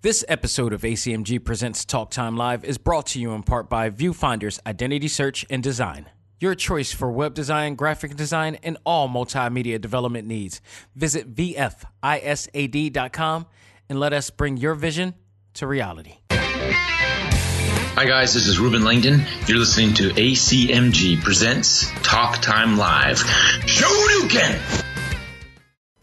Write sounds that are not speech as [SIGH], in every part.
This episode of ACMG Presents Talk Time Live is brought to you in part by Viewfinder's Identity Search and Design. Your choice for web design, graphic design, and all multimedia development needs. Visit VFISAD.com and let us bring your vision to reality. Hi, guys, this is Ruben Langdon. You're listening to ACMG Presents Talk Time Live. Show Shoryuken!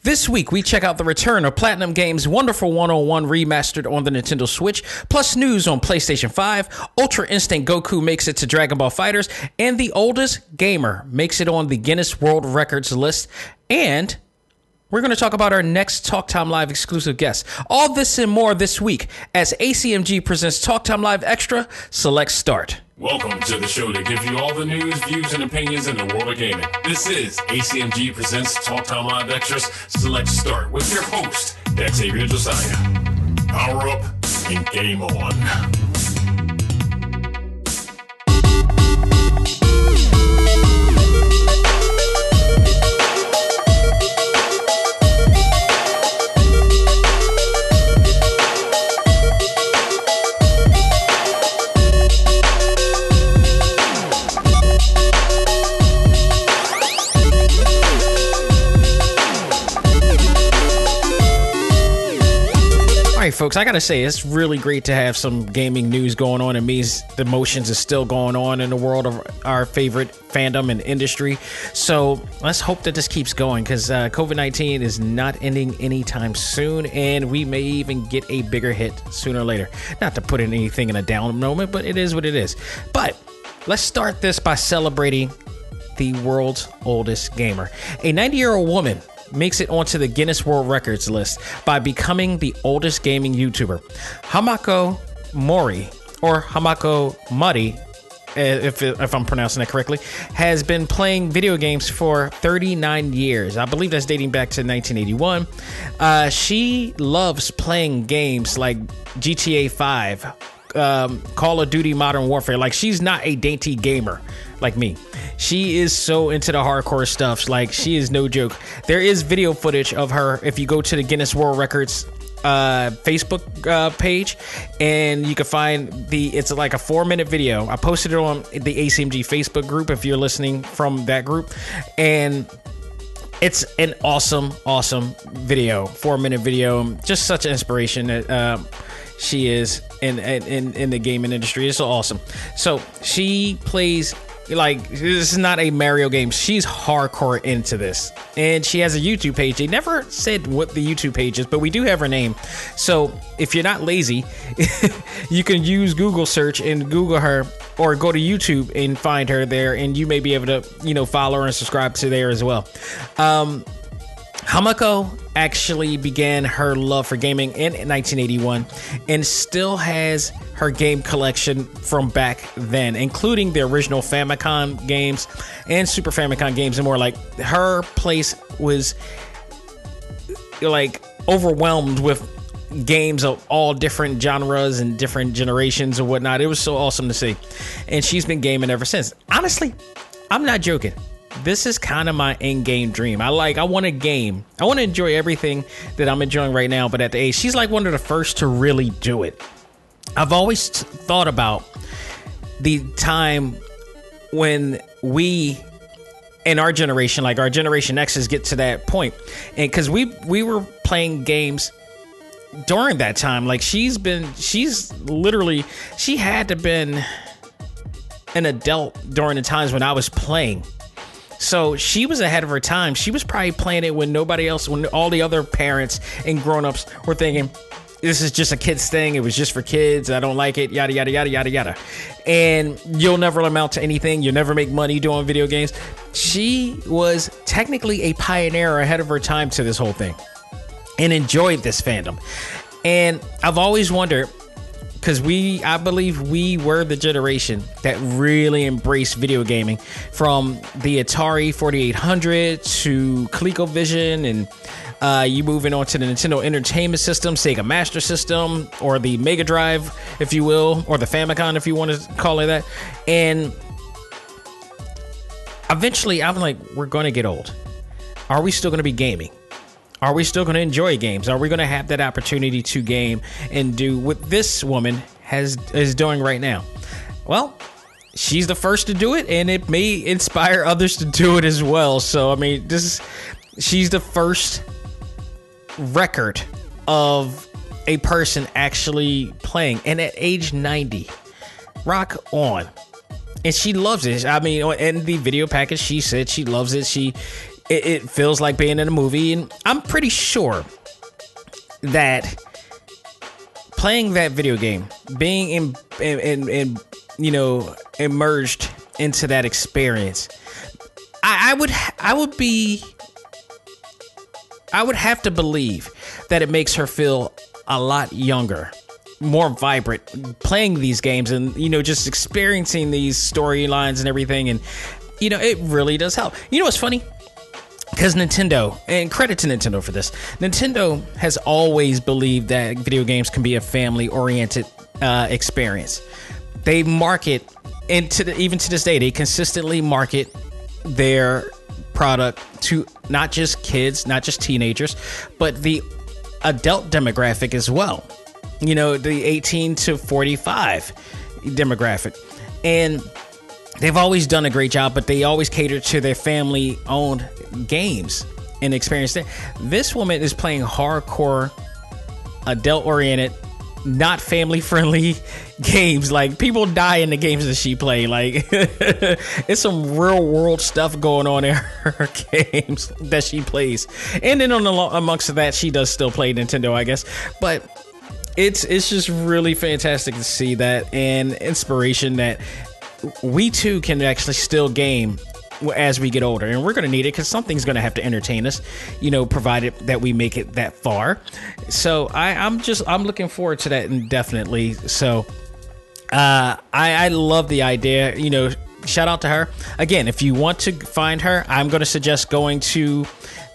This week, we check out the return of Platinum Games' Wonderful 101 remastered on the Nintendo Switch, plus news on PlayStation 5, Ultra Instinct Goku makes it to Dragon Ball Fighters, and the oldest gamer makes it on the Guinness World Records list, and we're going to talk about our next Talk Time Live exclusive guest. All this and more this week as ACMG presents Talk Time Live Extra Select Start. Welcome to the show to give you all the news, views, and opinions in the world of gaming. This is ACMG Presents Talk Time Live Extras Select Start with your host, Xavier Josiah. Power up and game on. Right, folks, I gotta say, it's really great to have some gaming news going on. It means the motions is still going on in the world of our favorite fandom and industry. So let's hope that this keeps going because uh, COVID 19 is not ending anytime soon, and we may even get a bigger hit sooner or later. Not to put anything in a down moment, but it is what it is. But let's start this by celebrating the world's oldest gamer. A 90 year old woman makes it onto the Guinness World Records list by becoming the oldest gaming YouTuber. Hamako Mori, or Hamako Muddy, eh, if, if I'm pronouncing that correctly, has been playing video games for 39 years. I believe that's dating back to 1981. Uh, she loves playing games like GTA 5, um, Call of Duty Modern Warfare. Like, she's not a dainty gamer like me. She is so into the hardcore stuff. Like she is no joke. There is video footage of her if you go to the Guinness World Records uh, Facebook uh, page, and you can find the. It's like a four minute video. I posted it on the ACMG Facebook group if you're listening from that group, and it's an awesome, awesome video. Four minute video. Just such an inspiration that. Uh, she is in, in in the gaming industry. It's so awesome. So she plays like this is not a Mario game. She's hardcore into this, and she has a YouTube page. They never said what the YouTube page is, but we do have her name. So if you're not lazy, [LAUGHS] you can use Google search and Google her, or go to YouTube and find her there, and you may be able to you know follow her and subscribe to there as well. Um, Hamako actually began her love for gaming in 1981 and still has her game collection from back then, including the original Famicom games and Super Famicom games and more. Like her place was like overwhelmed with games of all different genres and different generations and whatnot. It was so awesome to see. And she's been gaming ever since. Honestly, I'm not joking this is kind of my end game dream. I like, I want a game. I want to enjoy everything that I'm enjoying right now, but at the age, she's like one of the first to really do it. I've always thought about the time when we in our generation, like our generation X's, get to that point, and because we we were playing games during that time, like she's been, she's literally, she had to been an adult during the times when I was playing so she was ahead of her time. She was probably playing it when nobody else, when all the other parents and grown-ups were thinking, this is just a kid's thing. It was just for kids. I don't like it. Yada yada yada yada yada. And you'll never amount to anything. You'll never make money doing video games. She was technically a pioneer ahead of her time to this whole thing, and enjoyed this fandom. And I've always wondered because we i believe we were the generation that really embraced video gaming from the atari 4800 to ColecoVision and uh, you moving on to the Nintendo Entertainment System, Sega Master System, or the Mega Drive, if you will, or the Famicom, if you want to call it that. And eventually, I'm like, we're going to get old. Are we still going to be gaming? Are we still going to enjoy games? Are we going to have that opportunity to game and do what this woman has is doing right now? Well, she's the first to do it, and it may inspire others to do it as well. So, I mean, this is she's the first record of a person actually playing, and at age 90, rock on. And she loves it. I mean, in the video package, she said she loves it. She, it, it feels like being in a movie, and I'm pretty sure that playing that video game, being in, in, in, in you know, immersed into that experience, I, I would, I would be I would have to believe that it makes her feel a lot younger, more vibrant playing these games and, you know, just experiencing these storylines and everything. And, you know, it really does help. You know what's funny? Because Nintendo, and credit to Nintendo for this, Nintendo has always believed that video games can be a family oriented uh, experience. They market, and to the, even to this day, they consistently market their product to not just kids, not just teenagers, but the adult demographic as well. You know, the 18 to 45 demographic. And they've always done a great job, but they always cater to their family owned games and experience. This woman is playing hardcore, adult oriented not family friendly [LAUGHS] games. Like people die in the games that she play. Like [LAUGHS] it's some real world stuff going on in [LAUGHS] her games that she plays. And then on the amongst that, she does still play Nintendo, I guess. But it's it's just really fantastic to see that and inspiration that we too can actually still game as we get older and we're going to need it because something's going to have to entertain us you know provided that we make it that far. So I, i'm just i'm looking forward to that indefinitely. So uh, I, I love the idea you know shout out to her. Again if you want to find her i'm going to suggest going to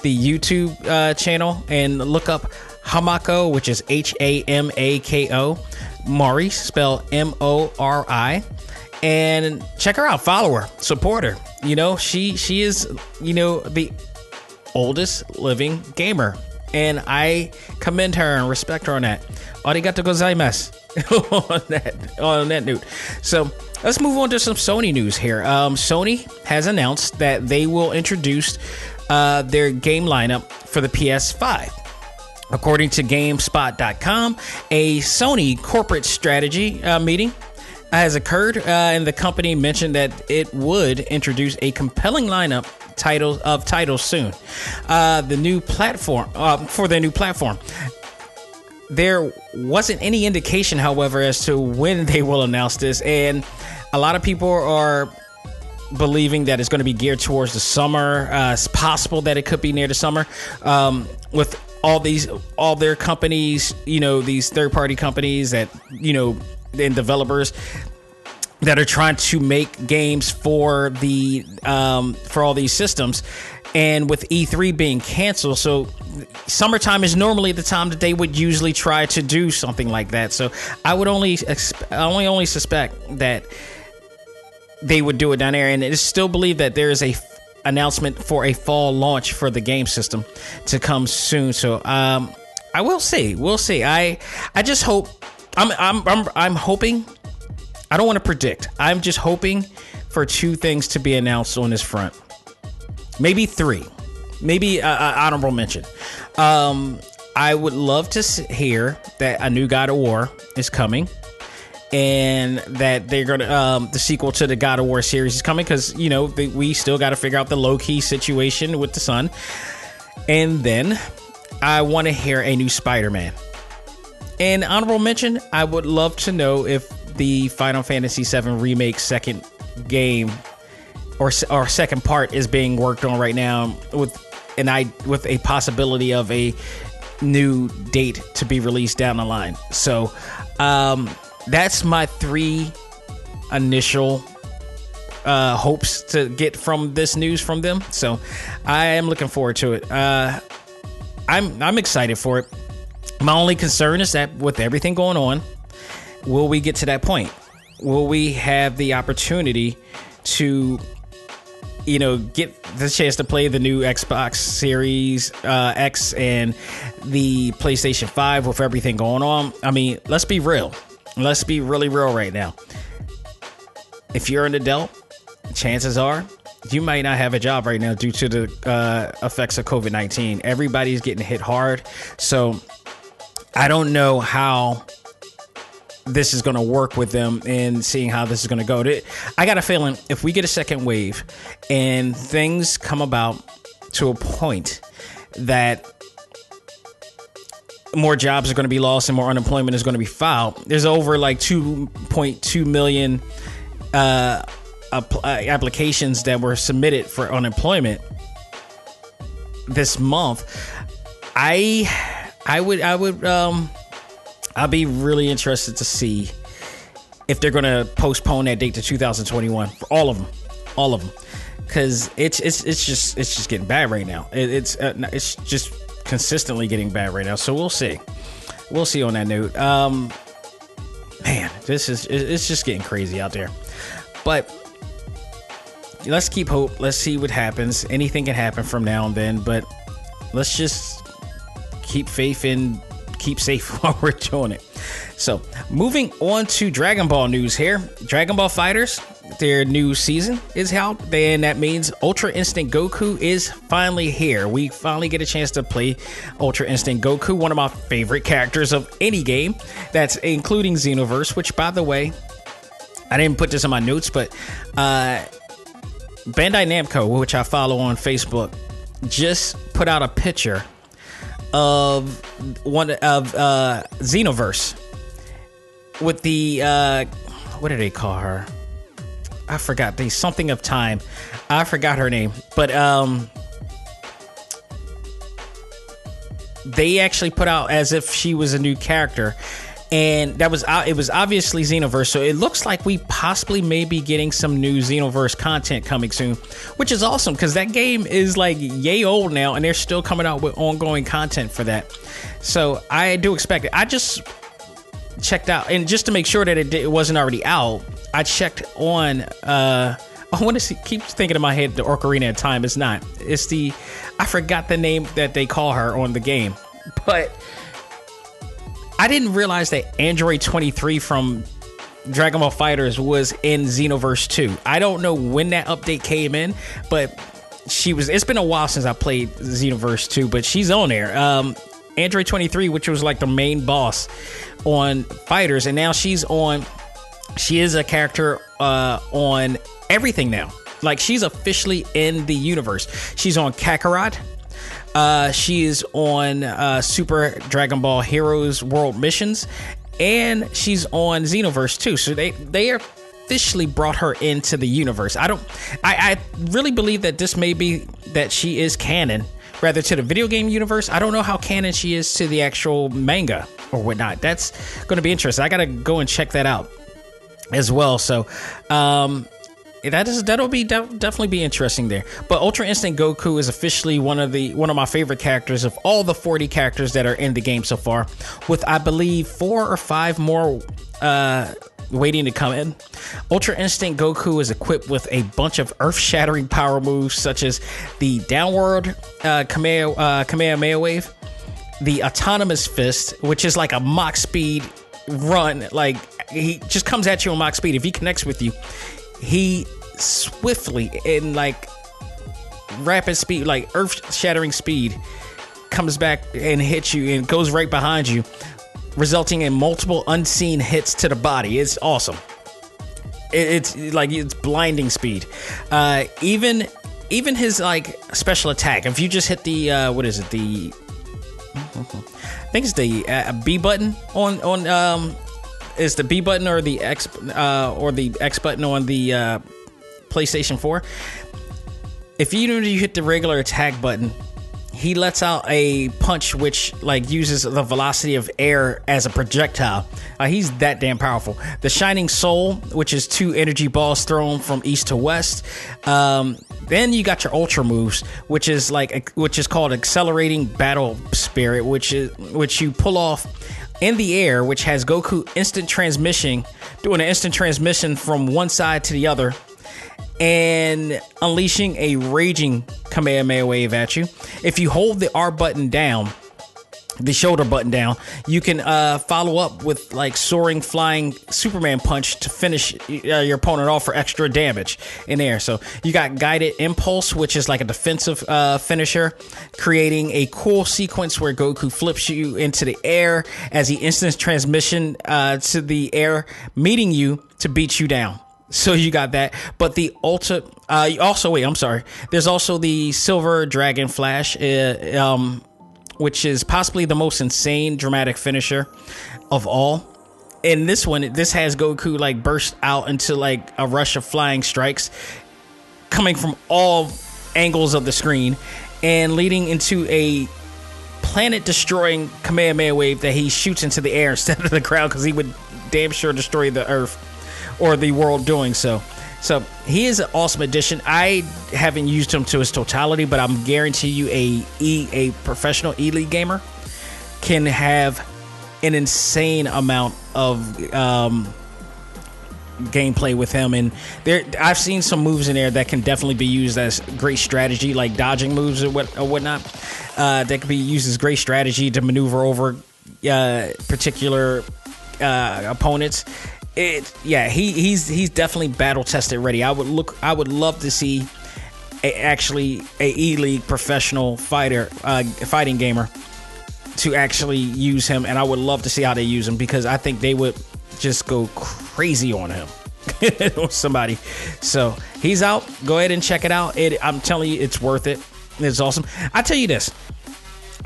the youtube uh, channel and look up hamako which is h-a-m-a-k-o mori spell m-o-r-i and check her out follow her support her. You know she she is you know the oldest living gamer. And i commend her and respect her on that. Arigato gozaimasu. [LAUGHS] On that on that note. So let's move on to some sony news here. Um, sony has announced that they will introduce uh, their game lineup for the ps5 According to GameSpot.com, a Sony corporate strategy uh, meeting has occurred, uh, and the company mentioned that it would introduce a compelling lineup title of titles soon. Uh, the new platform uh, for their new platform. There wasn't any indication, however, as to when [LAUGHS] they will announce this, and a lot of people are believing that it's going to be geared towards the summer. Uh, it's possible that it could be near the summer. Um, with all these, all their companies, you know, these third party companies that you know and developers that are trying to make games for the um, for all these systems. And with E3 being canceled so summertime is normally the time that they would usually try to do something like that. So I would only I only only suspect that they would do it down there. And it's still believe that there is a f- announcement for a fall launch for the game system to come soon. So um I will see. We'll see. I I just hope I'm I'm I'm, I'm hoping. I don't want to predict. I'm just hoping for two things to be announced on this front. Maybe three. Maybe uh, uh, honorable mention. Um, I would love to hear that a new God of War is coming, and that they're gonna um, the sequel to the God of War series is coming because you know the, we still got to figure out the Loki situation with the son, and then I want to hear a new Spider Man. And honorable mention, I would love to know if the Final Fantasy VII remake second game or or second part is being worked on right now with an I with a possibility of a new date to be released down the line. So um, that's my three initial uh, hopes to get from this news from them. So I am looking forward to it. Uh, I'm I'm excited for it. My only concern is that with everything going on, will we get to that point? Will we have the opportunity to, you know, get the chance to play the new Xbox Series uh, X and the PlayStation 5 with everything going on. I mean, let's be real. Let's be really real right now. If you're an adult, chances are you might not have a job right now due to the uh, effects of COVID 19. Everybody's getting hit hard. So I don't know how this is going to work with them and seeing how this is going to go. I got a feeling if we get a second wave and things come about to a point that more jobs are going to be lost and more unemployment is going to be filed. There's over like 2.2 million uh, uh, applications that were submitted for unemployment this month. I I would I would um I'll be really interested to see if they're to postpone that date to 2021 for all of them, all of them, because it's it's it's just it's just getting bad right now. It, it's uh, it's just consistently getting bad right now. So we'll see, we'll see on that note. Um, man, this is it's just getting crazy out there, but. Let's keep hope. Let's see what happens. Anything can happen from now and then, but let's just keep faith in keep safe [LAUGHS] while we're doing it. So, moving on to Dragon Ball news here. Dragon Ball Fighters, their new season is out. Then that means Ultra Instinct Goku is finally here. We finally get a chance to play Ultra Instinct Goku, one of my favorite characters of any game. That's including Xenoverse, which, by the way, I didn't put this in my notes, but uh, Bandai Namco, which I follow on Facebook, just put out a picture of one of uh, Xenoverse with the uh, what did they call her? I forgot. The something of time. I forgot her name, but um, they actually put out as if she was a new character and that was it was obviously Xenoverse. So it looks like we possibly may be getting some new Xenoverse content coming soon, which is awesome because that game is like yay old now, and they're still coming out with ongoing content for that. So I do expect it. I just checked out, and just to make sure that it, it wasn't already out, I checked on. uh [LAUGHS] I want to see, keep thinking in my head the Ocarina of Time. It's not. It's the I forgot the name that they call her on the game, [LAUGHS] but I didn't realize that Android 23 from Dragon Ball Fighters was in Xenoverse 2. I don't know when that update came in, but she was. It's been a while since I played Xenoverse 2, but she's on there. Um, Android 23, which was like the main boss on Fighters, and now she's on. She is a character uh, on everything now. Like she's officially in the universe. She's on Kakarot. Uh, she is on uh, Super Dragon Ball Heroes World Missions, and she's on Xenoverse too. So they they officially brought her into the universe. I don't. I, I really believe that this may be that she is canon rather to the video game universe. I don't know how canon she is to the actual manga or whatnot. That's going to be interesting. I got to go and check that out as well. So, um, that is that'll be definitely be interesting there. But Ultra Instinct Goku is officially one of the one of my favorite characters of all the 40 characters that are in the game so far, with I believe four or five more uh, waiting to come in. Ultra Instinct Goku is equipped with a bunch of earth-shattering power moves such as the downward uh, Kamea, uh, Kamehameha wave, the autonomous fist, which is like a Mach speed run, like he just comes at you on Mach speed. If he connects with you, he swiftly in like rapid speed, like earth shattering speed, comes back and hits you and goes right behind you, resulting in multiple unseen hits to the body. It's awesome. it's like it's blinding speed. Uh, even even his like special attack. If you just hit the uh, what is it the I think it's the uh, B button on on um is the B button or the X uh, or the X button on the uh, PlayStation 4. If you you hit the regular attack button, he lets out a punch which like uses the velocity of air as a projectile. Uh, he's that damn powerful. The Shining Soul, which is two energy balls thrown from east to west. Um, then you got your ultra moves, which is like which is called accelerating battle spirit, which is which you pull off in the air, which has Goku instant transmission, doing an instant transmission from one side to the other. and unleashing a raging Kamehameha wave at you. If you hold the R button down, the shoulder button down, you can uh, follow up with like soaring, flying Superman punch to finish uh, your opponent off for extra damage in air. So you got guided impulse, which is like a defensive uh, finisher, creating a cool sequence where Goku flips you into the air as he instance transmission uh, to the air, meeting you to beat you down. So you got that, but the ultra. Uh, also, wait, I'm sorry. There's also the Silver Dragon Flash. Uh, um, which is possibly the most insane dramatic finisher of all. In this one, this has Goku like burst out into like a rush of flying strikes coming from all angles of the screen and leading into a planet destroying Kamehameha wave that he shoots into the air [LAUGHS] instead of the ground because he would damn sure destroy the earth or the world doing so. So he is an awesome addition. I haven't used him to his totality, but I'm guarantee you a e a professional elite gamer can have an insane amount of um, gameplay with him and there I've seen some moves in there that can definitely be used as great strategy like dodging moves or what or whatnot uh, that can be used as great strategy to maneuver over uh, particular uh, opponents it yeah he he's he's definitely battle tested ready. I would look I would love to see a, actually a E League professional fighter uh, fighting gamer to actually use him, and I would love to see how they use him because I think they would just go crazy on him. [LAUGHS] somebody. So he's out. Go ahead and check it out. It, I'm telling you, it's worth it. It's awesome. I tell you this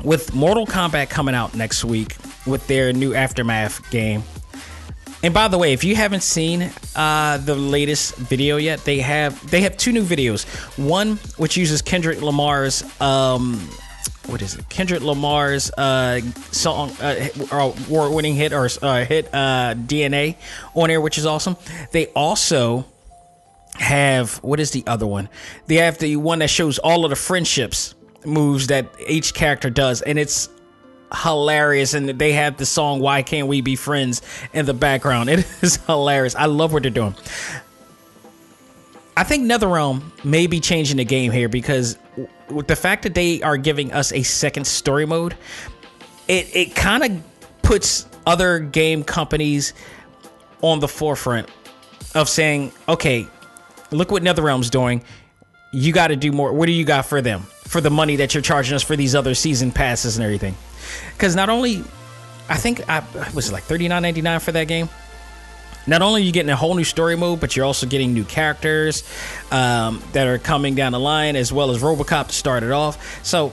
with Mortal Kombat coming out next week with their new Aftermath game, and by the way, if you haven't seen uh, the latest video yet, they have they have two new videos. One which uses Kendrick Lamar's um, what is it? Kendrick Lamar's uh, song, uh, award-winning hit or uh, hit uh, DNA on air, which is awesome. They also have what is the other one? They have the one that shows all of the friendships moves that each character does, and it's hilarious and they have the song why can't we be friends in the background. [LAUGHS] It is hilarious. I love what they're doing. I think netherrealm may be changing the game here because with the fact that they are giving us a second story mode it it kind of puts other game companies on the forefront of saying okay look what netherrealm's doing. You got to do more. What do you got for them? For the money that you're charging us for these other season passes and everything because not only I think I was like thirty nine ninety nine for that game. Not only are you getting a whole new story mode, but you're also getting new characters um, that are coming down the line, as well as RoboCop to start it off. So,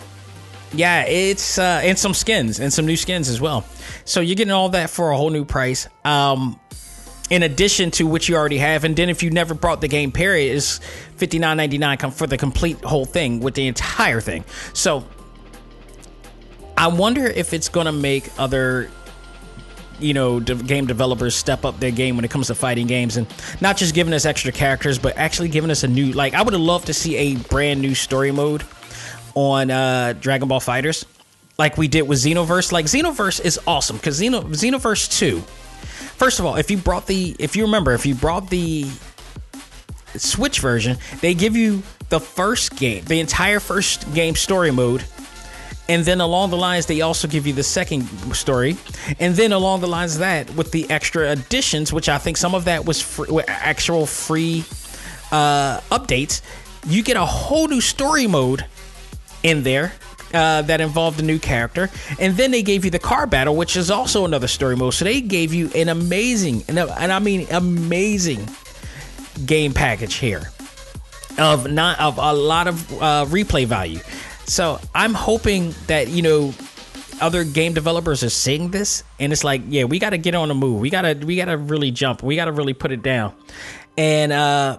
yeah, it's uh, and some skins and some new skins as well. So you're getting all that for a whole new price. Um, in addition to what you already have, and then if you never brought the game, period, is fifty nine ninety nine for the complete whole thing with the entire thing. So I wonder if it's going to make other you know de- game developers step up their game when it comes to fighting games and not just giving us extra characters but actually giving us a new like i would have loved to see a brand new story mode on uh dragon ball fighters like we did with xenoverse. Like xenoverse is awesome because Xeno- xenoverse 2 first of all if you brought the if you remember if you brought the switch version they give you the first game the entire first game story mode and then along the lines, they also give you the second story. And then along the lines of that, with the extra additions, which I think some of that was free, actual free uh, updates, you get a whole new story mode in there uh, that involved a new character. And then they gave you the car battle, which is also another story mode. So they gave you an amazing, and, I mean amazing game package here of not of a lot of uh, replay value. So I'm hoping that, you know, other game developers are seeing this and it's like, yeah, we got to get on the move. We got to we got to really jump. We got to really put it down. And uh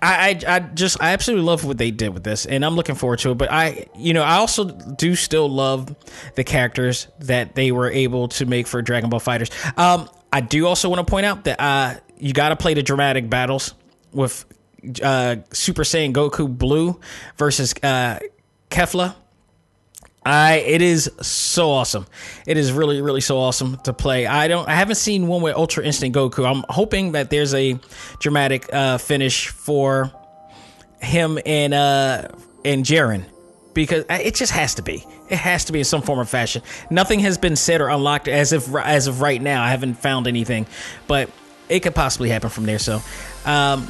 I, I, I just I absolutely love what they did with this, and I'm looking forward to it. But I, you know, I also do still love the characters that they were able to make for Dragon Ball Fighters. Um, I do also want to point out that uh, you got to play the dramatic battles with uh, Super Saiyan Goku Blue versus uh, Kefla. I it is so awesome. It is really really so awesome to play. I don't I haven't seen one with Ultra Instant Goku. I'm hoping that there's a dramatic uh, finish for him and uh and Jiren because it just has to be. It has to be in some form or fashion. Nothing has been said or unlocked as of as of right now. I haven't found anything, but it could possibly happen from there. So, um,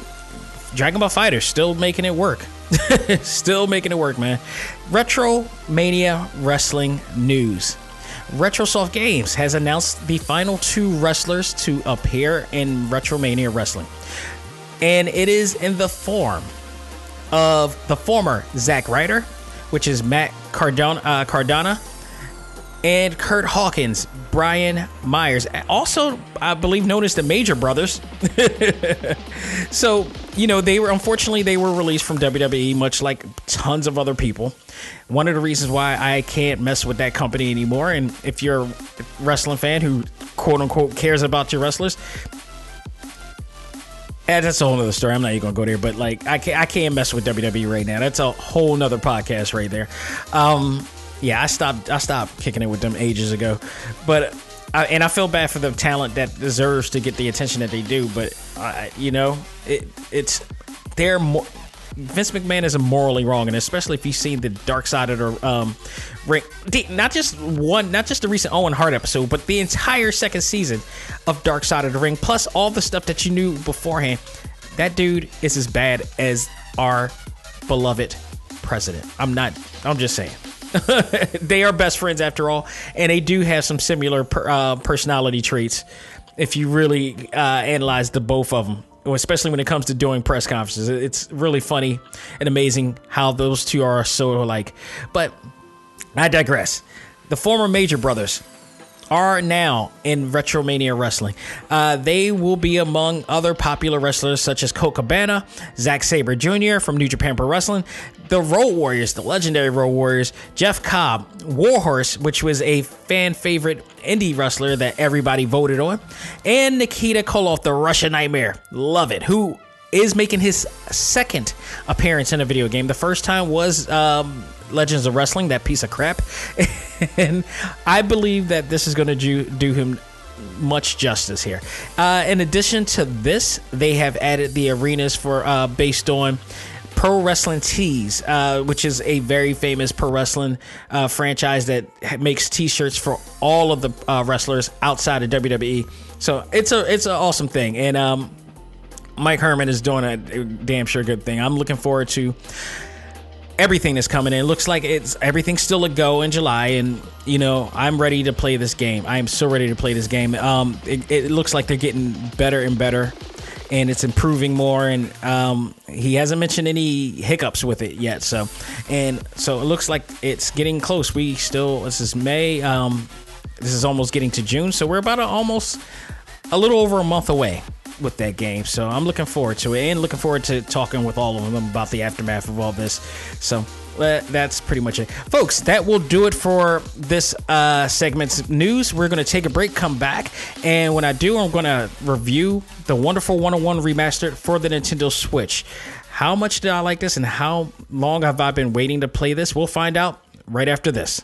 Dragon Ball Fighter still making it work. [LAUGHS] still making it work, man. Retro Mania Wrestling News. Retrosoft Games has announced the final two wrestlers to appear in Retromania Wrestling. And it is in the form of the former Zack Ryder, which is Matt Cardona, uh, Cardona and Kurt Hawkins, Brian Myers, also I believe known as the Major Brothers. [LAUGHS] so you know they were unfortunately they were released from WWE, much like tons of other people. One of the reasons why I can't mess with that company anymore, and if you're a wrestling fan who quote unquote cares about your wrestlers. that's a whole other story. I'm not even gonna go there, but like I can't, I can't mess with WWE right now. That's a whole nother podcast right there. Um, yeah, I stopped. I stopped kicking it with them ages ago, but I, and I feel bad for the talent that deserves to get the attention that they do. But you know, it it's they're more. Vince McMahon is morally wrong, and especially if you've seen the dark side of the um, ring, not just one, not just the recent Owen Hart episode, but the entire second season of Dark Side of the Ring, plus all the stuff that you knew beforehand. That dude is as bad as our beloved president. I'm not. I'm just saying. [LAUGHS] they are best friends after all, and they do have some similar per, uh, personality traits. If you really uh, analyze the both of them, especially when it comes to doing press conferences, it's really funny and amazing how those two are so alike. But I digress. The former Major Brothers are now in Retromania Wrestling. Uh, they will be among other popular wrestlers such as Colt Cabana, Zack Sabre Jr. from New Japan Pro Wrestling, the Road Warriors, the legendary Road Warriors, Jeff Cobb, Warhorse, which was a fan favorite indie wrestler that everybody voted on, and Nikita Koloff, the Russian Nightmare. Love it. Who is making his second appearance in a video game. The first time was um, Legends of Wrestling, that piece of crap. [LAUGHS] and I believe that this is going to do, do him much justice here. Uh, in addition to this, they have added the arenas for uh, based on Pro Wrestling Tees, uh, which is a very famous pro wrestling uh, franchise that makes T-shirts for all of the uh, wrestlers outside of WWE. So it's a it's an awesome thing, and um, Mike Herman is doing a damn sure good thing. I'm looking forward to everything that's coming in. It looks like it's everything's still a go in July, and you know I'm ready to play this game. I am so ready to play this game. Um, it, it looks like they're getting better and better, and it's improving more. And um, he hasn't mentioned any hiccups with it yet. So, and so it looks like it's getting close. We still this is May. Um, this is almost getting to June, so we're about a, almost a little over a month away with that game. So I'm looking forward to it and looking forward to talking with all of them about the aftermath of all this. So uh, that's pretty much it. Folks, that will do it for this uh, segment's news. We're going to take a break, come back, and when I do, I'm going to review the Wonderful 101 remastered for the Nintendo Switch. How much did I like this and how long have I been waiting to play this? We'll find out right after this.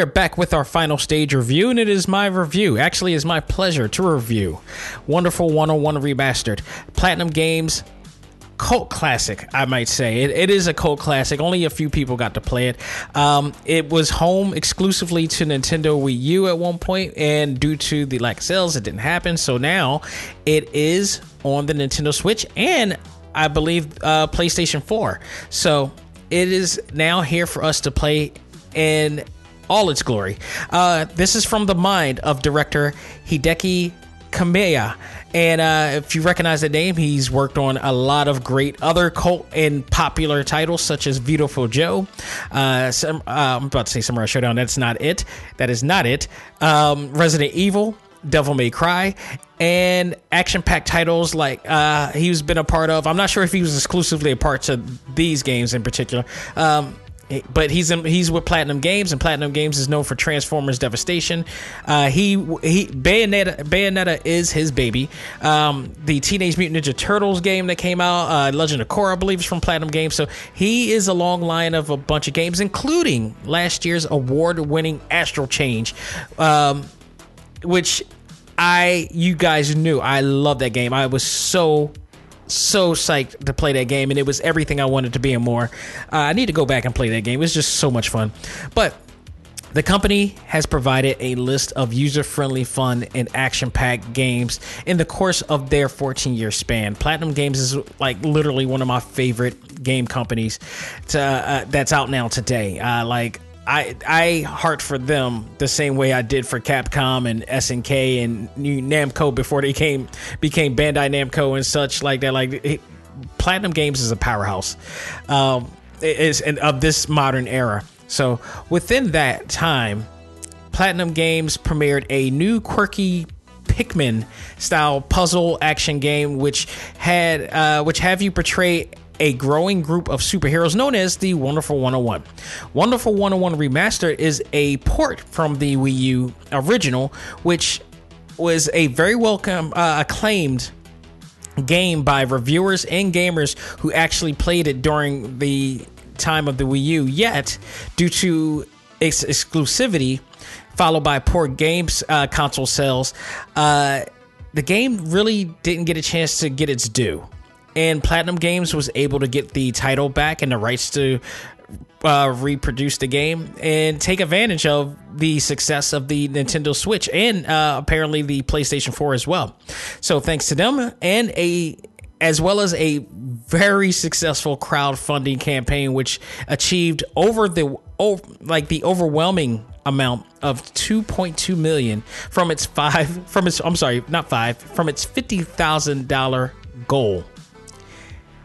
We are back with our final stage review, and it is my review. Actually, it's my pleasure to review Wonderful 101 Remastered. Platinum Games cult classic, I might say. It, it is a cult classic. Only a few people got to play it. Um, it was home exclusively to Nintendo Wii U at one point, and due to the lack of sales, it didn't happen. So now it is on the Nintendo Switch and I believe uh, PlayStation 4. So it is now here for us to play in all its glory. Uh, this is from the mind of director Hideki Kamiya. And uh, if you recognize the name, he's worked on a lot of great other cult and popular titles, such as Beautiful Joe. Uh, some, uh, I'm about to say Samurai Shodown. That's not it. That is not it. Um, Resident Evil, Devil May Cry, and action-packed titles like uh, he's been a part of. I'm not sure if he was exclusively a part of these games in particular. Um, but he's in, he's with Platinum Games, and Platinum Games is known for Transformers Devastation. Uh, he he Bayonetta Bayonetta is his baby. Um, the Teenage Mutant Ninja Turtles game that came out, uh, Legend of Korra, I believe, is from Platinum Games. So he is a long line of a bunch of games, including last year's award-winning Astral Chain, um, which I you guys knew I love that game. I was so so psyched to play that game, and it was everything I wanted to be and more. Uh, I need to go back and play that game. It was just so much fun. But the company has provided a list of user friendly, fun, and action packed games in the course of their 14 year span. Platinum Games is like literally one of my favorite game companies to, uh, that's out now today. Uh, like, I I heart for them the same way I did for Capcom and SNK and Namco before they came became Bandai Namco and such like that. Like it, Platinum Games is a powerhouse, um, is and of this modern era. So within that time, Platinum Games premiered a new quirky Pikmin style puzzle action game, which had uh, which have you portray a growing group of superheroes known as the Wonderful 101. Wonderful 101 Remastered is a port from the Wii U original, which was a very welcome uh, acclaimed game by reviewers and gamers who actually played it during the time of the Wii U. Yet, due to its exclusivity, followed by poor games uh, console sales, uh, the game really didn't get a chance to get its due and Platinum Games was able to get the title back and the rights to uh, reproduce the game and take advantage of the success of the Nintendo Switch and uh, apparently the PlayStation 4 as well. So thanks to them and a as well as a very successful crowdfunding campaign which achieved over the over, like the overwhelming amount of 2.2 million from its 5 from its I'm sorry, not 5, from its $50,000 goal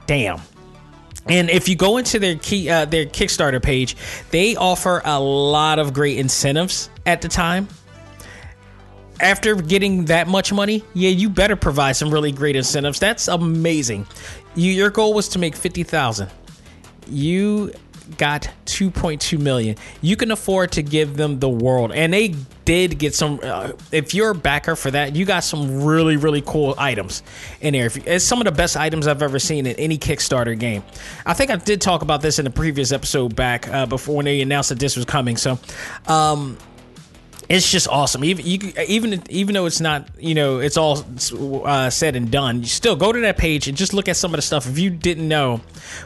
damn. And if you go into their key uh, their Kickstarter page, they offer a lot of great incentives at the time. After getting that much money, yeah, you better provide some really great incentives. That's amazing. You, your goal was to make fifty thousand. You got 2.2 million. You can afford to give them the world, and they did get some. Uh, if you're a backer for that, you got some really really cool items in there. It's some of the best items I've ever seen in any Kickstarter game. I think I did talk about this in the previous episode back uh, before when they announced that this was coming. So. Um, it's just awesome. Even you, even even though it's not, you know, it's all uh, said and done. You still go to that page and just look at some of the stuff. If you didn't know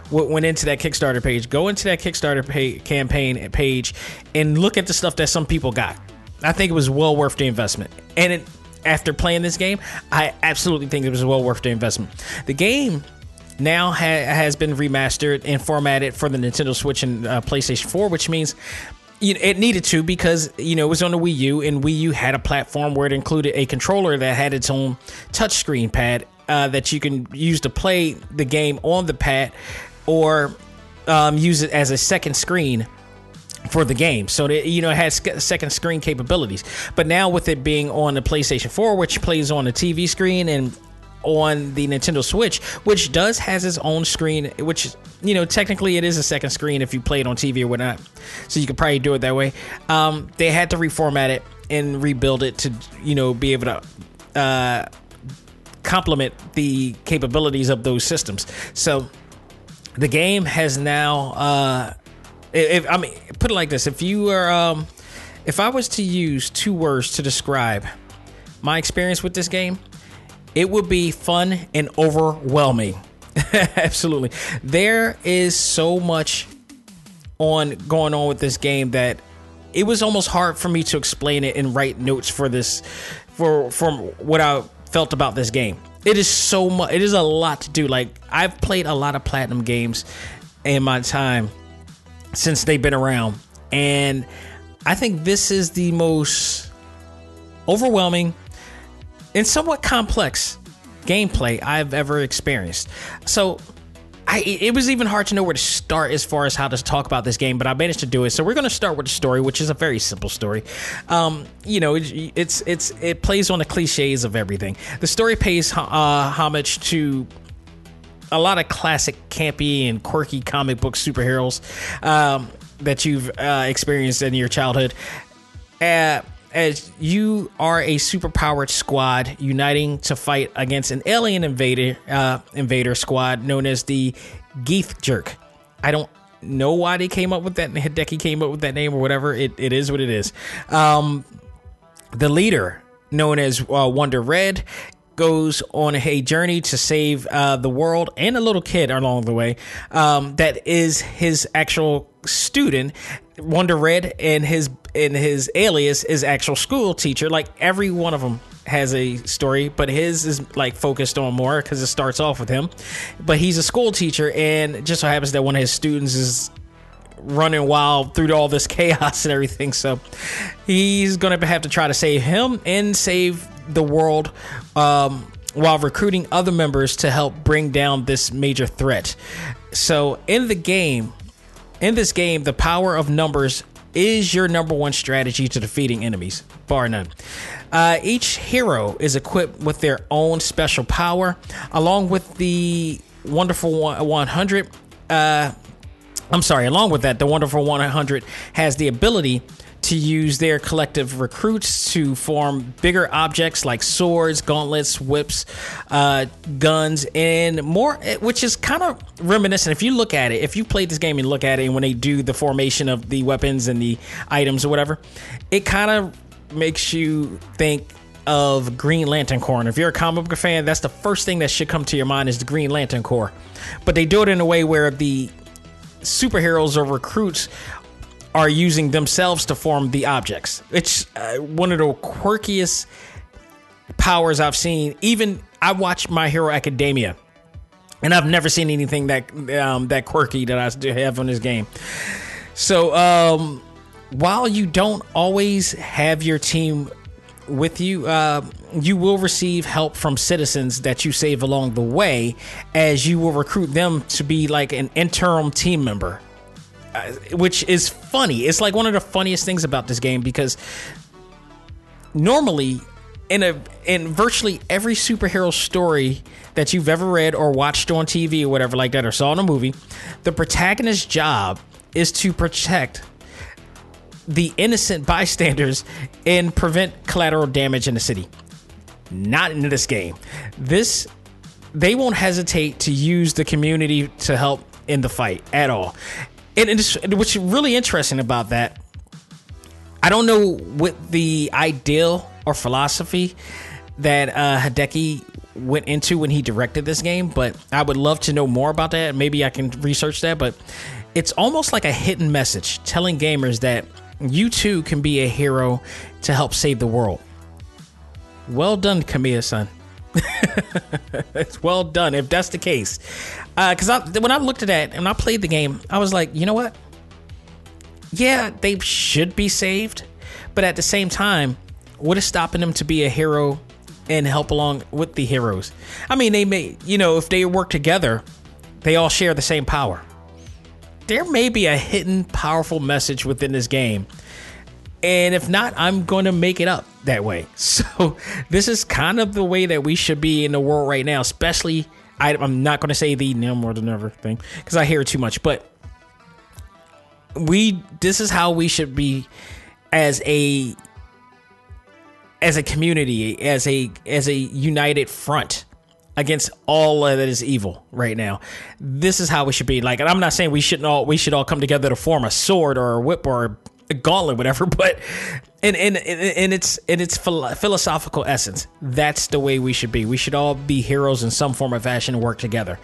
what went into that Kickstarter page, go into that Kickstarter pay, campaign page and look at the stuff that some people got. I think it was well worth the investment. And it, after playing this game, I absolutely think it was well worth the investment. The game now ha- has been remastered and formatted for the Nintendo Switch and uh, PlayStation 4, which means you know, it needed to because you know it was on the Wii U, and Wii U had a platform where it included a controller that had its own touchscreen pad uh, that you can use to play the game on the pad, or um, use it as a second screen for the game. So that you know it has second screen capabilities. But now with it being on the PlayStation 4, which plays on the TV screen and on the Nintendo Switch, which does has its own screen, which you know technically it is a second screen if you play it on TV or whatnot. So you could probably do it that way. Um, they had to reformat it and rebuild it to you know be able to uh, complement the capabilities of those systems. So the game has now. Uh, if I mean, put it like this: if you are um, If I was to use two words to describe my experience with this game, it would be fun and overwhelming. [LAUGHS] Absolutely. There is so much on going on with this game that it was almost hard for me to explain it and write notes for this for from what I felt about this game. It is so much it is a lot to do. Like I've played a lot of platinum games in my time since they've been around and I think this is the most overwhelming and somewhat complex gameplay I've ever experienced. So I, it was even hard to know where to start as far as how to talk about this game, but I managed to do it. So we're going to start with the story, which is a very simple story. Um, you know, it, it's it's it plays on the cliches of everything. The story pays uh, homage to a lot of classic campy and quirky comic book superheroes um, that you've uh, experienced in your childhood. Uh, as you are a superpowered squad uniting to fight against an alien invader uh, invader squad known as the Geathjerk. I don't know why they came up with that. Hideki came up with that name or whatever. It, it is what it is. Um, the leader, known as uh, Wonder Red, goes on a journey to save uh, the world and a little kid along the way. Um, that is his actual student, Wonder Red, and his and his alias is actual school teacher. Like every one of them has a story, but his is like focused on more because it starts off with him. But he's a school teacher, and just so happens that one of his students is running wild through all this [LAUGHS] chaos and everything. So he's to have to try to save him and save the world um, while recruiting other members to help bring down this major threat. So in the game, in this game, the power of numbers is your number one strategy to defeating enemies, bar none. Uh, each hero is equipped with their own special power, along with the wonderful 100. Uh, I'm sorry, along with that, the wonderful 100 has the ability to use their collective recruits to form bigger objects like swords, gauntlets, whips, uh, guns, and more, which is kind of reminiscent. If you look at it, if you played this game and look at it, and when they do the formation of the weapons and the items or whatever, it kind of makes you think of Green Lantern Corps. And if you're a comic book fan, that's the first thing that should come to your mind is the Green Lantern Corps. But they do it in a way where the superheroes or recruits are using themselves to form the objects. It's uh, one of the quirkiest powers I've seen. Even I watched My Hero Academia, and I've never seen anything that um, that quirky that I have on this game. So um, while you don't always have your team with you, uh, you will receive help from citizens that you save along the way, as you will recruit them to be like an interim team member Uh, which is funny. It's like one of the funniest things about this game because normally in a in virtually every superhero story that you've ever read or watched on TV or whatever like that or saw in a movie, the protagonist's job is to protect the innocent bystanders and prevent collateral damage in the city. Not in this game. This they won't hesitate to use the community to help in the fight at all and, and what's really interesting about that, I don't know what the ideal or philosophy that uh, Hideki went into when he directed this game, but I would love to know more about that. Maybe I can research that, but it's almost like a hidden message telling gamers that you too can be a hero to help save the world. Well done, Kamiya san. [LAUGHS] it's well done if that's the case. Because uh, when I looked at that and I played the game, I was like, you know what? Yeah, they should be saved, but at the same time, what is stopping them to be a hero and help along with the heroes? I mean, they may, you know, if they work together, they all share the same power. There may be a hidden powerful message within this game and if not, I'm going to make it up that way. [LAUGHS] So this is kind of the way that we should be in the world right now, especially. I, am not going to say the no more than ever thing because I hear it too much, but we this is how we should be as a as a community, as a as a united front against all that is evil right now. This is how we should be. Like, and I'm not saying we shouldn't all we should all come together to form a sword or a whip or a gauntlet, whatever. [LAUGHS] But and and and it's in its philosophical essence, that's the way we should be. We should all be heroes in some form or fashion and work together.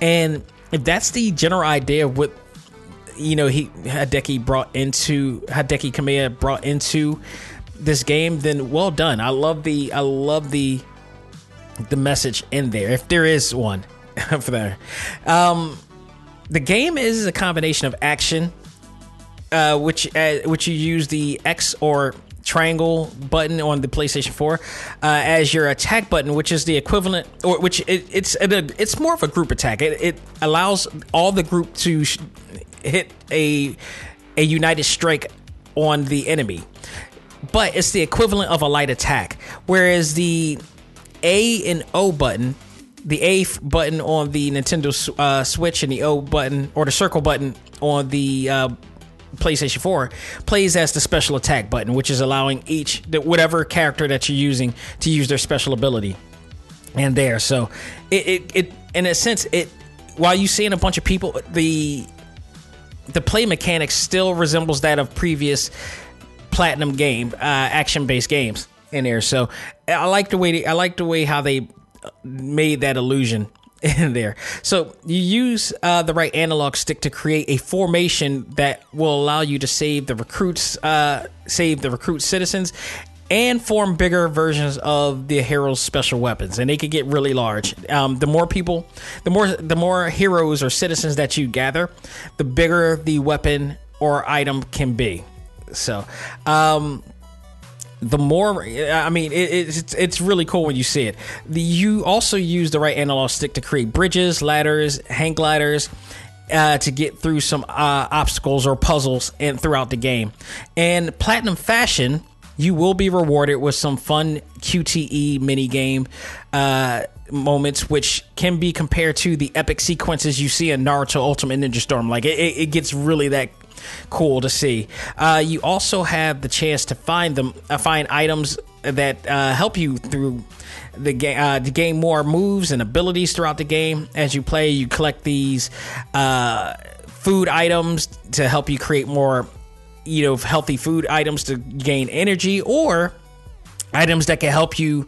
And if that's the general idea of what you know he Hideki brought into Hideki Kamiya brought into this game, then well done. I love the I love the the message in there, if there is one [LAUGHS] for there. Um, the game is a combination of action, uh, which uh, which you use the X or triangle button on the PlayStation 4 uh, as your attack button, which is the equivalent, or which it, it's it, it's more of a group attack. It, it allows all the group to sh- hit a a united strike on the enemy, but it's the equivalent of a light attack. Whereas the A and O button the A button on the Nintendo uh, Switch and the O button or the circle button on the uh, PlayStation 4 plays as the special attack button, which is allowing each whatever character that you're using to use their special ability. And there, so it, it, it in a sense it while you seeing a bunch of people, the the play mechanics still resembles that of previous platinum game uh, action based games in there. So I like the way I like the way how they made that illusion [LAUGHS] in there. So you use uh, the right analog stick to create a formation that will allow you to save the recruits, uh, save the recruit citizens, and form bigger versions of the heroes' special weapons, and they could get really large. Um, the more people, the more the more heroes or citizens that you gather, the bigger the weapon or item can be. So, um, the more I mean, it, it's it's really cool when you see it. The, you also use the right analog stick to create bridges, ladders, hang gliders. Uh, to get through some uh, obstacles or puzzles and throughout the game, and platinum fashion, you will be rewarded with some fun QTE mini game uh, moments, which can be compared to the epic sequences you see in Naruto Ultimate Ninja Storm. Like it, it gets really that cool to see. Uh, you also have the chance to find them, uh, find items that uh, help you through the game uh, to gain more moves and abilities throughout the game as you play. You collect these uh, food items to help you create more, you know, healthy food items to gain energy or items that can help you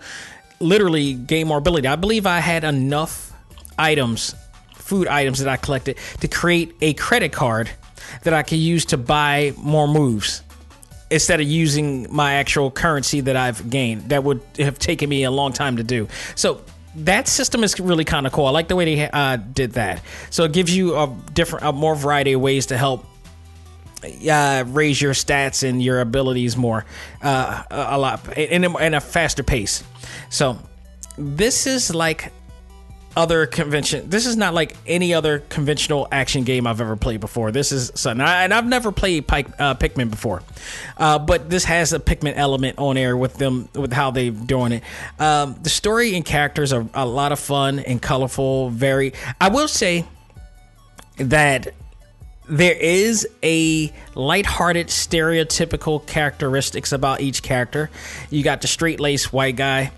literally gain more ability. I believe I had enough items, food items that I collected to create a credit card that I can use to buy more moves instead of using my actual currency that I've gained. That would have taken me a long time to do. So that system is really kind of cool. I like the way they uh, did that. So it gives you a different, a more variety of ways to help uh, raise your stats and your abilities more, uh, a lot, in a, in a faster pace. So this is like other convention. This is not like any other conventional action game I've ever played before. This is something, and I've never played Pike, uh, Pikmin before, uh, but this has a Pikmin element on air with them with how they're doing it. Um, the story and characters are a lot of fun and colorful. Very, I will say that there is a lighthearted stereotypical characteristics about each character. You got the straight laced white guy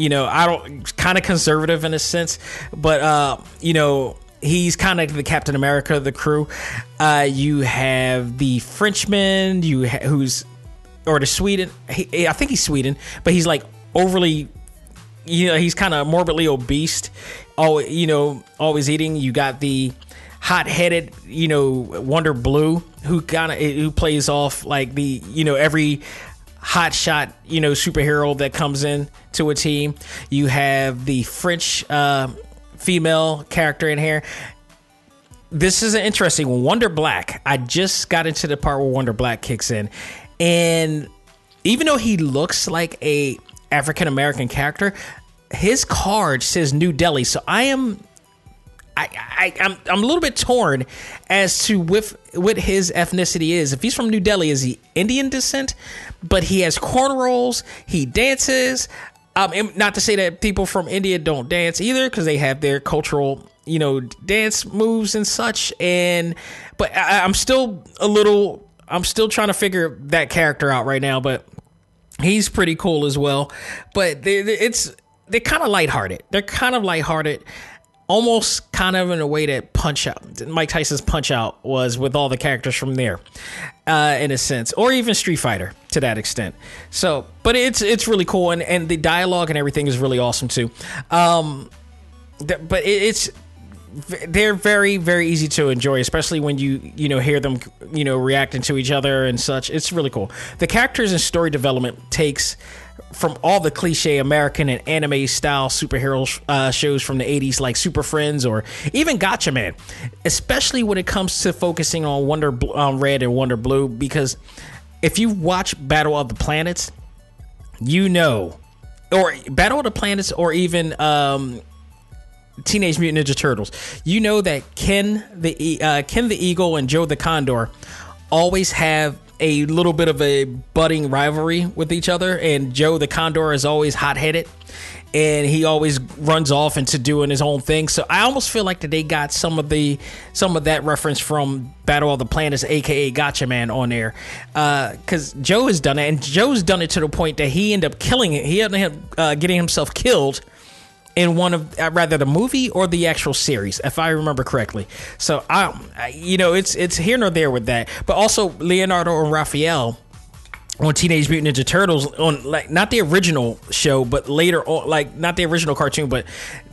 you know, I don't kind of conservative in a sense, but uh, you know, he's kind of the Captain America of the crew. Uh, you have the Frenchman, you ha- who's or the Sweden. He, I think he's Sweden, but he's like overly. You know, he's kind of morbidly obese. Oh, you know, always eating. You got the hot-headed, you know, Wonder Blue, who kind of who plays off like the you know every hot shot, you know, superhero that comes in to a team. You have the French uh, female character in here. This is an interesting one. Wonder Black. I just got into the part where Wonder Black kicks in, and even though he looks like a African American character, his card says New Delhi. So I am I, I I'm I'm a little bit torn as to with what his ethnicity is. If he's from New Delhi, is he Indian descent? But he has cornrows. He dances. Um, not to say that people from India don't dance either, because they have their cultural, you know, dance moves and such. And but I, I'm still a little. I'm still trying to figure that character out right now. But he's pretty cool as well. But they, it's they're kind of lighthearted. They're kind of lighthearted almost kind of in a way that Punch Out, Mike Tyson's Punch Out was with all the characters from there, uh, in a sense, or even Street Fighter to that extent. So, but it's it's really cool, and and the dialogue and everything is really awesome too. Um, th- but it, it's they're very very easy to enjoy especially when you you know hear them you know reacting to each other and such it's really cool the characters and story development takes from all the cliche American and anime style superhero uh, shows from the 80s, like Super Friends or even Gatchaman, especially when it comes to focusing on Wonder um, Red and Wonder Blue. Because if you watch Battle of the Planets, you know, or Battle of the Planets, or even um, Teenage Mutant Ninja Turtles, you know that Ken the uh, Ken the Eagle and Joe the Condor always have a little bit of a budding rivalry with each other, and Joe the Condor is always hot headed. And he always runs off into doing his own thing. So I almost feel like that they got some of the some of that reference from Battle of the Planets, aka Gatchaman, on there. Because uh, Joe has done it, and Joe's done it to the point that he ended up killing it. He ended up uh, getting himself killed in one of uh, rather the movie or the actual series, if I remember correctly. So I, you know, it's it's here nor there with that. But also Leonardo and Raphael on Teenage Mutant Ninja Turtles on like not the original show, but later on, like not the original cartoon, but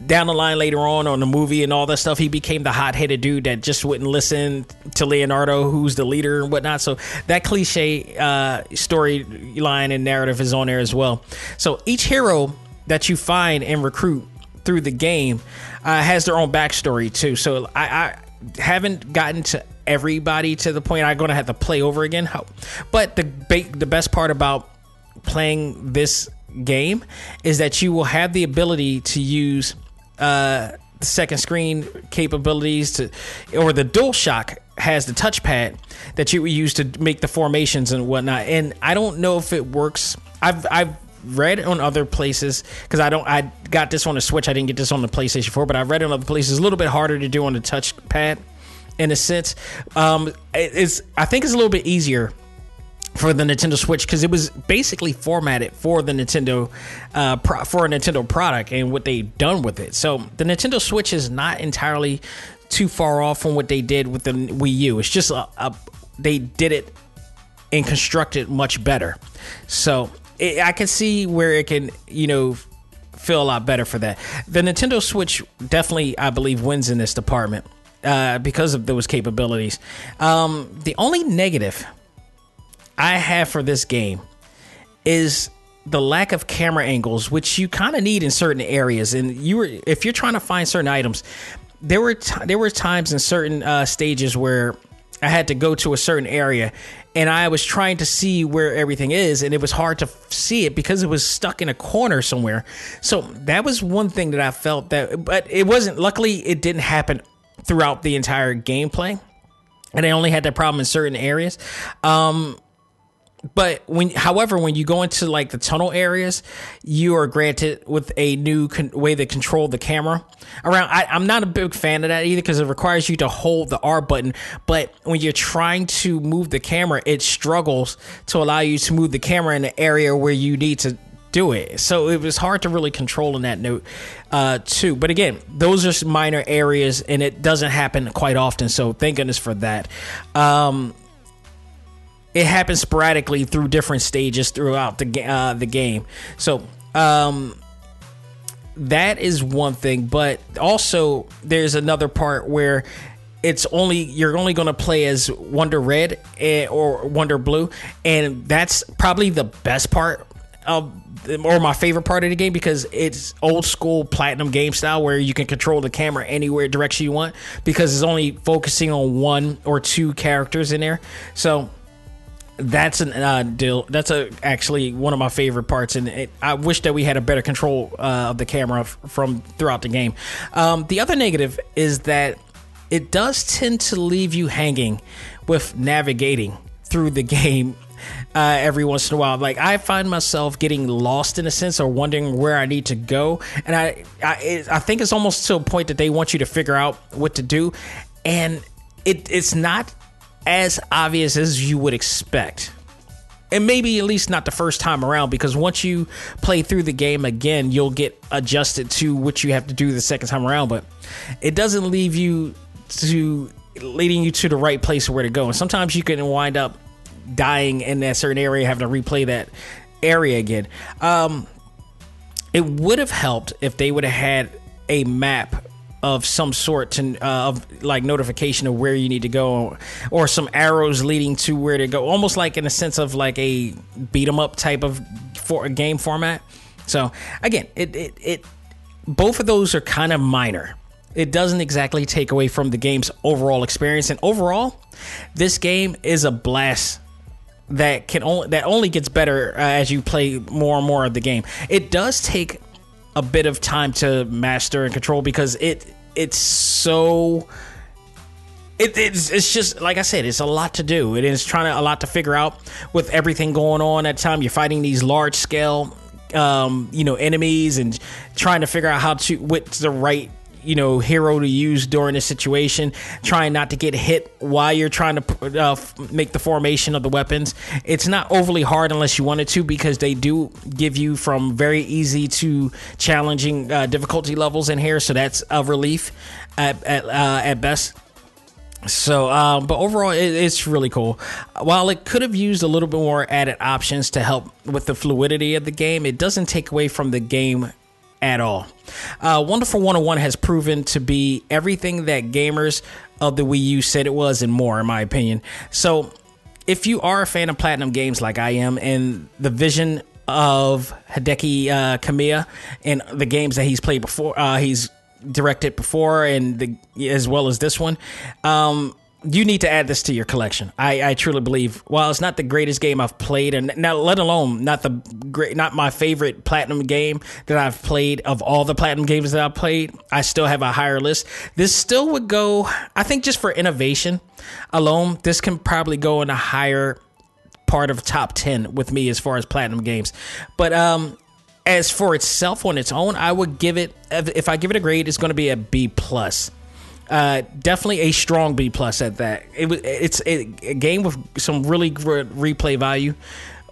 down the line later on on the movie and all that stuff, he became the hot headed dude that just wouldn't listen to Leonardo, who's the leader and whatnot. So that cliche uh, storyline and narrative is on there as well. So each hero that you find and recruit through the game uh, has their own backstory too. So I, I haven't gotten to everybody to the point I'm going to have to play over again. But the the best part about playing this game is that you will have the ability to use uh, the second screen capabilities to, or the DualShock has the touchpad that you use to make the formations and whatnot. And I don't know if it works. I've I've read on other places because I don't. I got this on the Switch. I didn't get this on the PlayStation 4, but I read on other places. It's a little bit harder to do on the touchpad, in a sense. Um, it's I think it's a little bit easier for the Nintendo Switch because it was basically formatted for the Nintendo uh, pro- for a Nintendo product and what they've done with it. So the Nintendo Switch is not entirely too far off from what they did with the Wii U. It's just a, a they did it and constructed much better. So it, I can see where it can, you know, feel a lot better for that. The Nintendo Switch definitely, I believe, wins in this department uh, because of those capabilities. Um, the only negative I have for this game is the lack of camera angles, which you kind of need in certain areas. And you were, if you're trying to find certain items, there were t- there were times in certain uh, stages where I had to go to a certain area and I was trying to see where everything is, and it was hard to see it because it was stuck in a corner somewhere. So that was one thing that I felt that, but it wasn't. Luckily, it didn't happen throughout the entire gameplay, and I only had that problem in certain areas. Um, but when however when you go into like the tunnel areas you are granted with a new con- way to control the camera. Around I, am not a big fan of that either because it requires you to hold the r button. But when you're trying to move the camera it struggles to allow you to move the camera in the area where you need to do it. So it was hard to really control in that note uh too. But again those are minor areas and it doesn't happen quite often so thank goodness for that. Um it happens sporadically through different stages throughout the uh, the game. So um, that is one thing, but also there's another part where it's only you're only going to play as Wonder Red eh, or Wonder Blue, and that's probably the best part of or my favorite part of the game because it's old school platinum game style where you can control the camera anywhere direction you want because it's only focusing on one or two characters in there. So that's an uh, deal. That's a actually one of my favorite parts, and it, I wish that we had a better control uh, of the camera f- from throughout the game. Um, the other negative is that it does tend to leave you hanging with navigating through the [LAUGHS] game uh, every once in a while. Like I find myself getting lost in a sense or wondering where I need to go, and I I, I think it's almost to a point that they want you to figure out what to do, and it it's not as obvious as you would expect. and maybe at least not the first time around because once you play through the game again you'll get adjusted to what you have to do the second time around. But it doesn't leave you to leading you to the right place where to go. And sometimes you can wind up dying in that certain area having to replay that area again. Um, it would have helped if they would have had a map of some sort to uh, of like notification of where you need to go or some arrows leading to where to go. Almost like in a sense of like a beat 'em up type of for game format. So again it it, it both of those are kind of minor. It doesn't exactly take away from the game's overall experience. And overall this game is a blast that can only that only gets better uh, as you play more and more of the game. It does take a bit of time to master and control because it it's so it, it's, it's just like I said, it's a lot to do. It is trying to a lot to figure out with everything going on at the time. You're fighting these large scale, um, you know, enemies and trying to figure out how to what's the right you know hero to use during a situation trying not to get hit while you're trying to uh, make the formation of the weapons it's not overly hard unless you wanted to because they do give you from very easy to challenging uh, difficulty levels in here so that's a relief at, at, uh, at best so, um, but overall, it, it's really cool. While it could have used a little bit more added options to help with the fluidity of the game, it doesn't take away from the game at all. Uh, Wonderful 101 has proven to be everything that gamers of the Wii U said it was and more, in my opinion. So, if you are a fan of Platinum games like I am, and the vision of Hideki uh, Kamiya and the games that he's played before, uh, he's directed before, and the, as well as this one, um, you need to add this to your collection. I, I truly believe. While it's not the greatest game I've played, and now let alone not the great, not my favorite platinum game that I've played of all the platinum games that I've played, I still have a higher list. This still would go. I think just for innovation alone, this can probably go in a higher part of top ten with me as far as platinum games. But um, as for itself on its own, I would give it. If I give it a grade, it's going to be a B plus. Uh, definitely a strong B plus at that. It was it's a, a game with some really good replay value.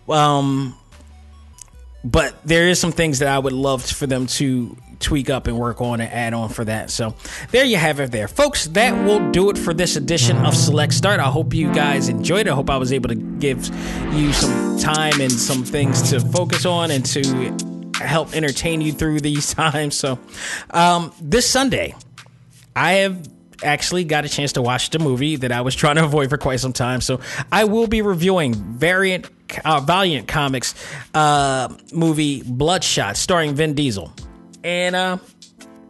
Um, but there is some things that I would love for them to tweak up and work on and add on for that. So there you have it there. Folks, that will do it for this edition of Select Start. I hope you guys enjoyed it. I hope I was able to give you some time and some things to focus on and to help entertain you through these [LAUGHS] times. So um, this Sunday, I have actually got a chance to watch the movie that I was trying to avoid for quite some time. So I will be reviewing Variant uh, Valiant Comics uh, movie Bloodshot, starring Vin Diesel, and uh,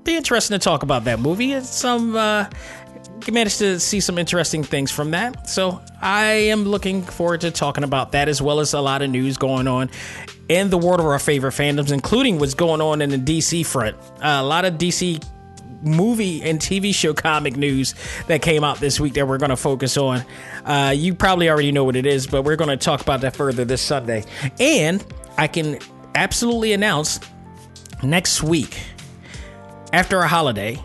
be interesting to talk about that movie. It's some uh, managed to see some interesting things from that. So I am looking forward to talking about that as well as a lot of news going on in the world of our favorite fandoms, including what's going on in the DC front. Uh, a lot of DC movie and TV show comic news that came out this week that we're going to focus on. Uh, you probably already know what it is, but we're going to talk about that further this Sunday. And I can absolutely announce next week, after a holiday,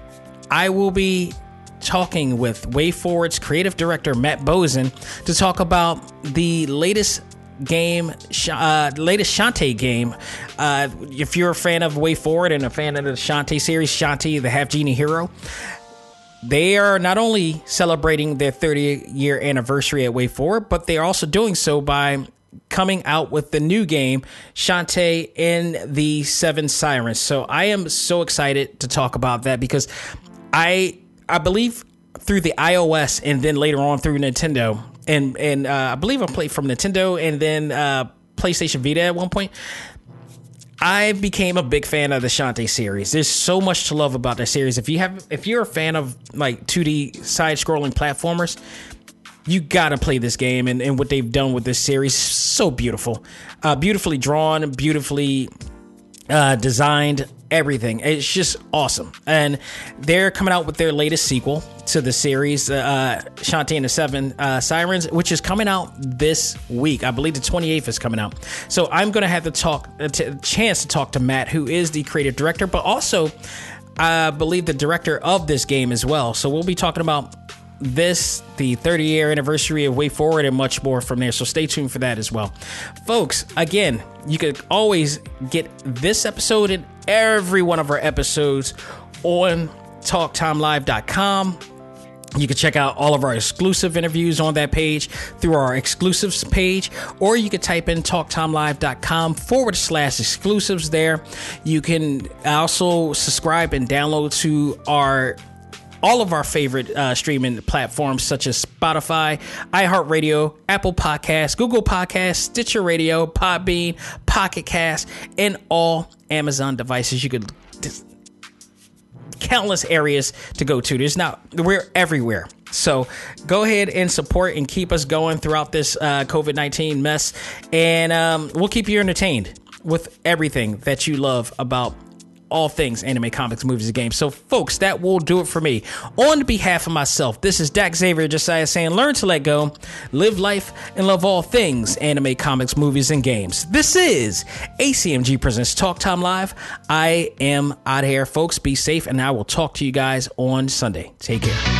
I will be talking with WayForward's creative director Matt Bozon to talk about the latest game, uh, latest Shantae game. Uh, if you're a fan of WayForward and a fan of the Shantae series, Shantae, the half genie hero, they are not only celebrating their 30 year anniversary at WayForward, but they are also doing so by coming out with the new game, Shantae in the Seven Sirens. So I am so excited to talk about that because I I believe through the iOS and then later on through Nintendo, and and uh, I believe I played from Nintendo and then uh, PlayStation Vita at one point. I became a big fan of the Shantae series. There's so much to love about that series. If you have, if you're a fan of like 2D side-scrolling platformers, you gotta play this game and, and what they've done with this series. So beautiful, uh, beautifully drawn, beautifully uh, designed everything. It's just awesome. And they're coming out with their latest sequel to the series, uh, Shantae and the Seven uh, Sirens, which is coming out this week. I believe the 28th is coming out. So I'm going to have to talk, t- chance to talk to Matt, who is the creative director, but also I believe the director of this game as well. So we'll be talking about this, the 30 year anniversary of WayForward, and much more from there. So stay tuned for that as well. Folks, again, you can always get this episode and every one of our episodes on talktimelive.com. You can check out all of our exclusive interviews on that page through our exclusives page, or you can type in talktimelive.com forward slash exclusives there. You can also subscribe and download to our all of our favorite uh, streaming platforms such as Spotify, iHeartRadio, Apple Podcasts, Google Podcasts, Stitcher Radio, Podbean, Pocket Cast, and all Amazon devices. You could countless areas to go to. There's not we're everywhere. So go ahead and support and keep us going throughout this uh, COVID 19 mess. And um, we'll keep you entertained with everything that you love about all things anime, comics, movies, and games. So, folks, that will do it for me. On behalf of myself, this is Dak Xavier Josiah saying, learn to let go, live life, and love all things anime, comics, movies, and games. This is ACMG Presents Talk Time Live. I am out here, folks. Be safe, and I will talk to you guys on Sunday. Take care.